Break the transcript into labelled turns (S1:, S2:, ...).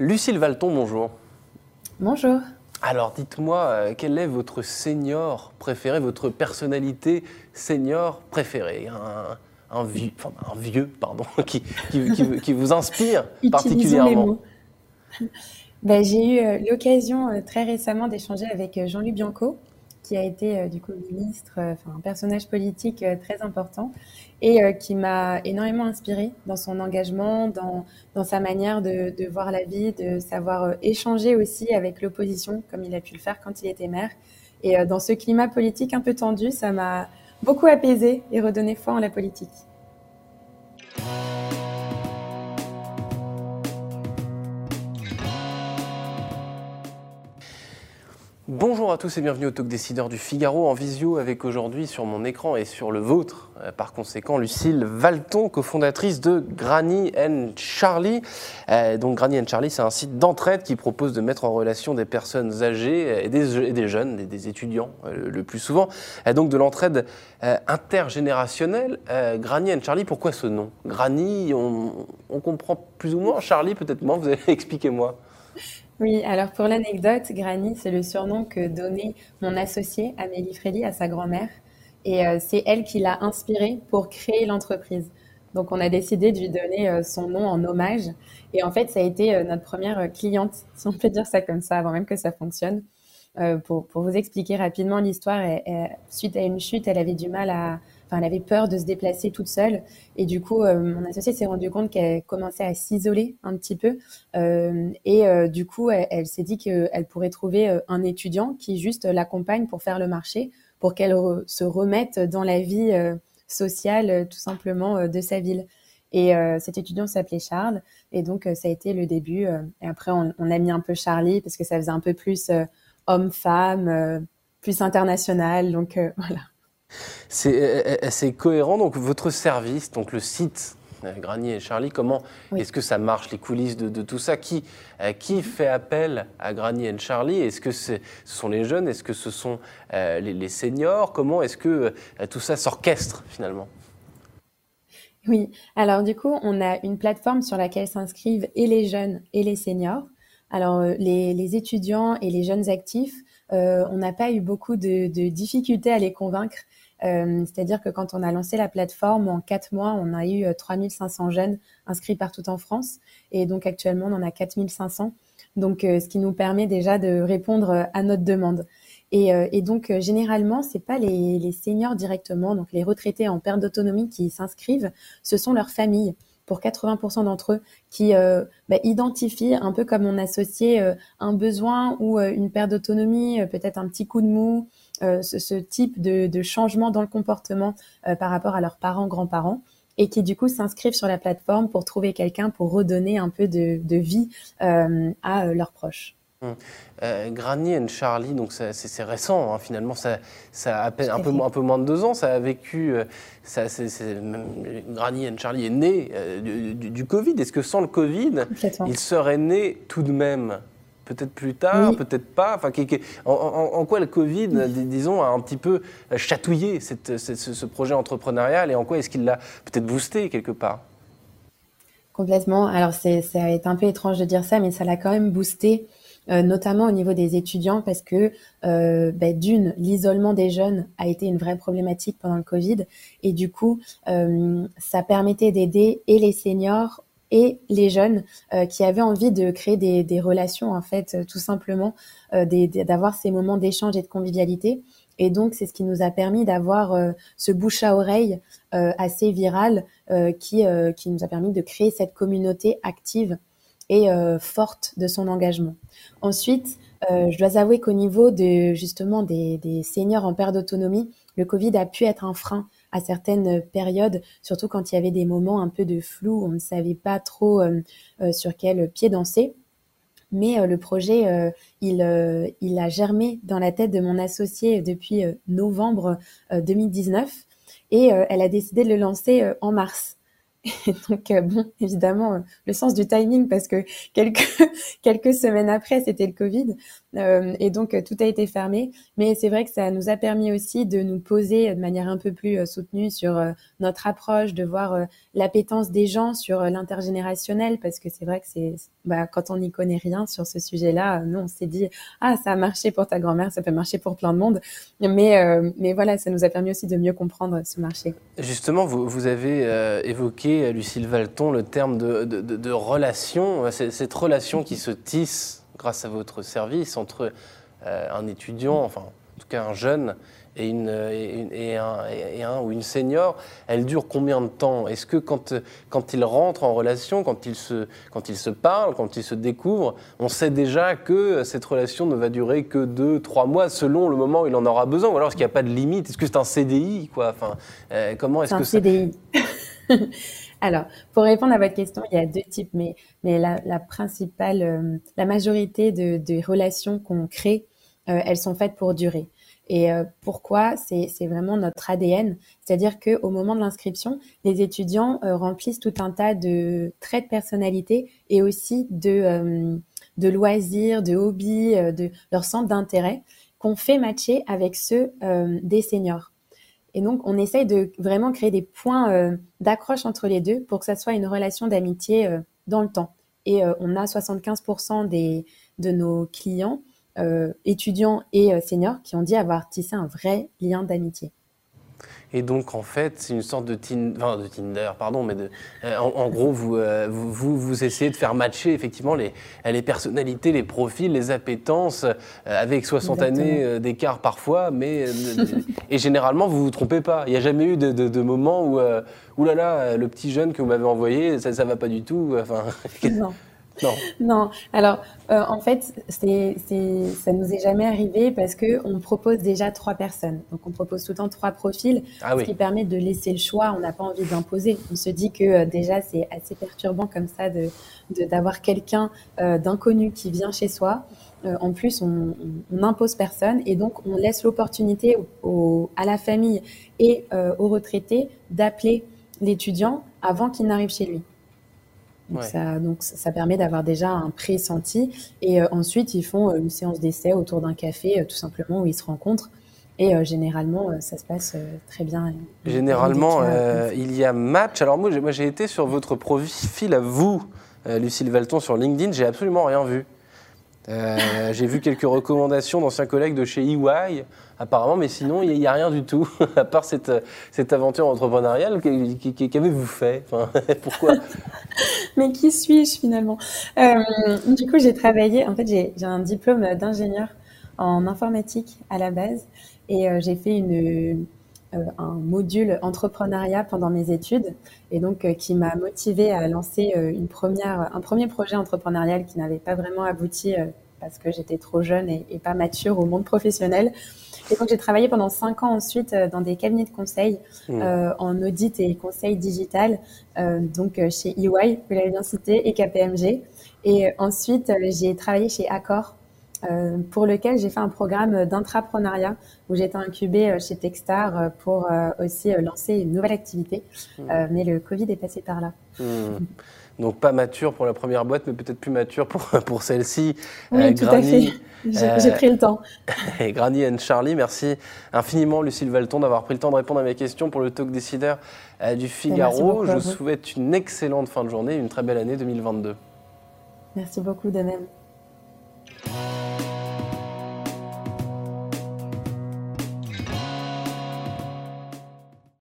S1: Lucille Valton, bonjour.
S2: Bonjour.
S1: Alors dites-moi, euh, quel est votre senior préféré, votre personnalité senior préférée? Un, vieux, un vieux pardon, qui, qui, vous inspire particulièrement?
S2: ben, J'ai eu euh, l'occasion euh, très récemment d'échanger avec Jean-Luc Bianco, qui a été euh, du coup ministre, euh, enfin un personnage politique euh, très important et qui m'a énormément inspiré dans son engagement, dans, dans sa manière de, de, voir la vie, de savoir échanger aussi avec l'opposition comme il a pu le faire quand il était maire. Et dans ce climat politique un peu tendu, ça m'a beaucoup apaisé et redonné foi en la politique.
S1: Bonjour à tous et bienvenue au Talk Décideur du Figaro en visio avec aujourd'hui sur mon écran et sur le vôtre, euh, par conséquent, Lucille Valton, cofondatrice de Granny and Charlie. Euh, donc Granny and Charlie, c'est un site d'entraide qui propose de mettre en relation des personnes âgées et des, jeunes, des, étudiants euh, le plus souvent. donc de l'entraide intergénérationnelle. Granny and Charlie, pourquoi ce nom? Granny, on, comprend plus ou moins. Charlie, peut-être moins, vous allez expliquer moi.
S2: Oui, alors pour l'anecdote, Granny, c'est le surnom que donnait mon associé Amélie Freddy à sa grand-mère. Et euh, c'est elle qui l'a inspiré pour créer l'entreprise. Donc on a décidé de lui donner euh, son nom en hommage. Et en fait, ça a été euh, notre première cliente, si on peut dire ça comme ça, avant même que ça fonctionne. Pour, pour, vous expliquer rapidement l'histoire, suite à une chute, elle avait du mal à, elle avait peur de se déplacer toute seule. Et du coup, euh, mon associée s'est rendu compte qu'elle commençait à s'isoler un petit peu. Euh, et euh, du coup, elle, s'est dit qu'elle pourrait trouver un étudiant qui juste l'accompagne pour faire le marché, pour qu'elle se remette dans la vie sociale, tout simplement, de sa ville. Et cet étudiant s'appelait Charles. Et donc, ça a été le début. et après, on, on, a mis un peu Charlie parce que ça faisait un peu plus homme-femme, plus international. Donc, voilà.
S1: C'est euh, euh, cohérent. Donc, votre service, donc le site euh, Granier et Charlie, comment est-ce que ça marche, les coulisses de, tout ça? Qui, qui fait appel à Granier et Charlie? Est-ce que ce sont les jeunes? Est-ce que ce sont les, seniors? Comment est-ce que tout ça s'orchestre finalement?
S2: Oui, alors du coup, on a une plateforme sur laquelle s'inscrivent et les jeunes et les seniors. Alors, les, étudiants et les jeunes actifs, on n'a pas eu beaucoup de, de difficultés à les convaincre euh, c'est-à-dire que quand on a lancé la plateforme, en quatre mois, on a eu 3500 euh, jeunes inscrits partout en France. Et donc actuellement, on en a 4500. Donc, euh, ce qui nous permet déjà de répondre à notre demande. Et, et donc, généralement, c'est pas les, les, seniors directement, donc les retraités en perte d'autonomie qui s'inscrivent, ce sont leurs familles pour 80% d'entre eux qui euh, bah, identifient un peu comme on associait un besoin ou une perte d'autonomie, peut-être un petit coup de mou, euh, ce, type de, changement dans le comportement euh, par rapport à leurs parents, grands-parents et qui du coup s'inscrivent sur la plateforme pour trouver quelqu'un pour redonner un peu de, vie euh, à leurs proches.
S1: Hum. Granny et Charlie, donc c'est récent, hein, finalement, ça, ça a un peu, un peu moins de deux ans, ça a vécu, ça, Granny et Charlie est né du, du, Covid. Est-ce que sans le Covid, il serait né tout de même? Peut-être plus tard, peut-être pas. Enfin, en, quoi le Covid, disons, a un petit peu chatouillé ce, projet entrepreneurial et en quoi est-ce qu'il l'a peut-être boosté quelque part?
S2: Complètement. Alors, c'est, ça un peu étrange de dire ça, mais ça l'a quand même boosté. Euh, notamment au niveau des étudiants, parce que euh, bah, d'une, l'isolement des jeunes a été une vraie problématique pendant le Covid, et du coup, euh, ça permettait d'aider et les seniors et les jeunes euh, qui avaient envie de créer des, des relations, en fait, euh, tout simplement, euh, d'avoir ces moments d'échange et de convivialité. Et donc, c'est ce qui nous a permis d'avoir ce bouche à oreille assez viral qui, qui nous a permis de créer cette communauté active et forte de son engagement. Ensuite, je dois avouer qu'au niveau de justement des, des seniors en perte d'autonomie, le Covid a pu être un frein à certaines périodes, surtout quand il y avait des moments un peu de flou, on ne savait pas trop euh, euh, sur quel pied danser. Mais euh, le projet, il, il a germé dans la tête de mon associé depuis novembre 2019 et elle a décidé de le lancer en mars. Et donc, euh, bon, évidemment, euh, le sens du timing, parce que quelques, quelques semaines après, c'était le Covid, euh, et donc tout a été fermé. Mais c'est vrai que ça nous a permis aussi de nous poser de manière un peu plus soutenue sur notre approche, de voir l'appétence des gens sur l'intergénérationnel, parce que c'est vrai que c'est bah, quand on n'y connaît rien sur ce sujet-là, nous, on s'est dit, ah, ça a marché pour ta grand-mère, ça peut marcher pour plein de monde. Mais, mais voilà, ça nous a permis aussi de mieux comprendre ce marché.
S1: Justement, vous, avez évoqué, Lucille Valton, le terme de, de, relation, cette relation qui se tisse grâce à votre service entre un étudiant, enfin, en tout cas un jeune, et, une, et, un, et, un, ou une senior, elle dure combien de temps? Est-ce que quand, quand ils rentrent en relation, quand ils, se, quand ils se parlent, quand ils se découvrent, on sait déjà que cette relation ne va durer que deux, trois mois selon le moment où il en aura besoin? Ou alors est-ce qu'il n'y a pas de limite? Est-ce que c'est un CDI quoi? Enfin,
S2: euh, comment est-ce que un CDI. Alors, pour répondre à votre question, il y a deux types, mais, mais la, la principale, euh, la majorité de, de relations qu'on crée, elles sont faites pour durer. Et euh, pourquoi? C'est vraiment notre ADN. C'est-à-dire qu'au moment de l'inscription, les étudiants euh, remplissent tout un tas de traits de personnalité et aussi de, euh, de loisirs, de hobbies, de leur centre d'intérêt qu'on fait matcher avec ceux des seniors. Et donc, on essaye de vraiment créer des points d'accroche entre les deux pour que ça soit une relation d'amitié dans le temps. Et on a 75% des, de nos clients euh, étudiants et euh, seniors qui ont dit avoir tissé un vrai lien d'amitié.
S1: Et donc, en fait, c'est une sorte de, de Tinder, pardon, mais de, euh, en, gros, vous, vous, vous, essayez de faire matcher effectivement les, les personnalités, les profils, les appétences, avec 60 années d'écart parfois, mais et généralement, vous vous trompez pas. Il n'y a jamais eu de, de, moment où, ouh là là, le petit jeune que vous m'avez envoyé, ça, ça va pas du tout. Enfin,
S2: non. Non. non. Alors, euh, en fait, c'est, c'est, ça nous est jamais arrivé parce que on propose déjà trois personnes. Donc, on propose tout le temps trois profils, ah ce qui permet de laisser le choix. On n'a pas envie d'imposer. On se dit que euh, déjà, c'est assez perturbant comme ça de, d'avoir quelqu'un euh, d'inconnu qui vient chez soi. en plus, on n'impose personne et donc on laisse l'opportunité au, à la famille et aux retraités d'appeler l'étudiant avant qu'il n'arrive chez lui. Donc, ça, donc ça permet d'avoir déjà un pré-senti. Et euh, ensuite, ils font euh, une séance d'essai autour d'un café, euh, tout simplement, où ils se rencontrent. Et généralement, ça se passe très bien.
S1: Généralement, il y a match. Alors moi, j'ai été sur votre profil à vous, Lucille Valton, sur LinkedIn. J'ai absolument rien vu. J'ai vu quelques recommandations d'anciens collègues de chez EY apparemment, mais sinon, il n'y a, rien du tout, à part cette, cette aventure entrepreneuriale. Qu'avez-vous fait? Pourquoi?
S2: Mais qui suis-je finalement? Euh, Du coup, j'ai travaillé, en fait, j'ai un diplôme d'ingénieur en informatique à la base, et euh, j'ai fait une, euh, un module entrepreneuriat pendant mes études, et donc qui m'a motivée à lancer une première, un premier projet entrepreneurial qui n'avait pas vraiment abouti parce que j'étais trop jeune et, et, pas mature au monde professionnel. Et donc, j'ai travaillé pendant cinq ans ensuite euh, dans des cabinets de conseil mmh. euh, en audit et conseil digital, euh, donc chez EY, vous l'avez bien cité, et KPMG. Et ensuite, j'ai travaillé chez Accor, euh, pour lequel j'ai fait un programme d'intrapreneuriat où j'étais incubée chez Techstar pour aussi lancer une nouvelle activité. Mmh. mais le Covid est passé par là. Mmh.
S1: Donc pas mature pour la première boîte, mais peut-être plus mature pour, pour celle-ci.
S2: Oui, tout à fait. J'ai pris le temps.
S1: Et Granny and Charlie, merci infiniment Lucille Valton d'avoir pris le temps de répondre à mes questions pour le talk décideur du Figaro. Je vous souhaite une excellente fin de journée et une très belle année 2022.
S2: Merci beaucoup de même.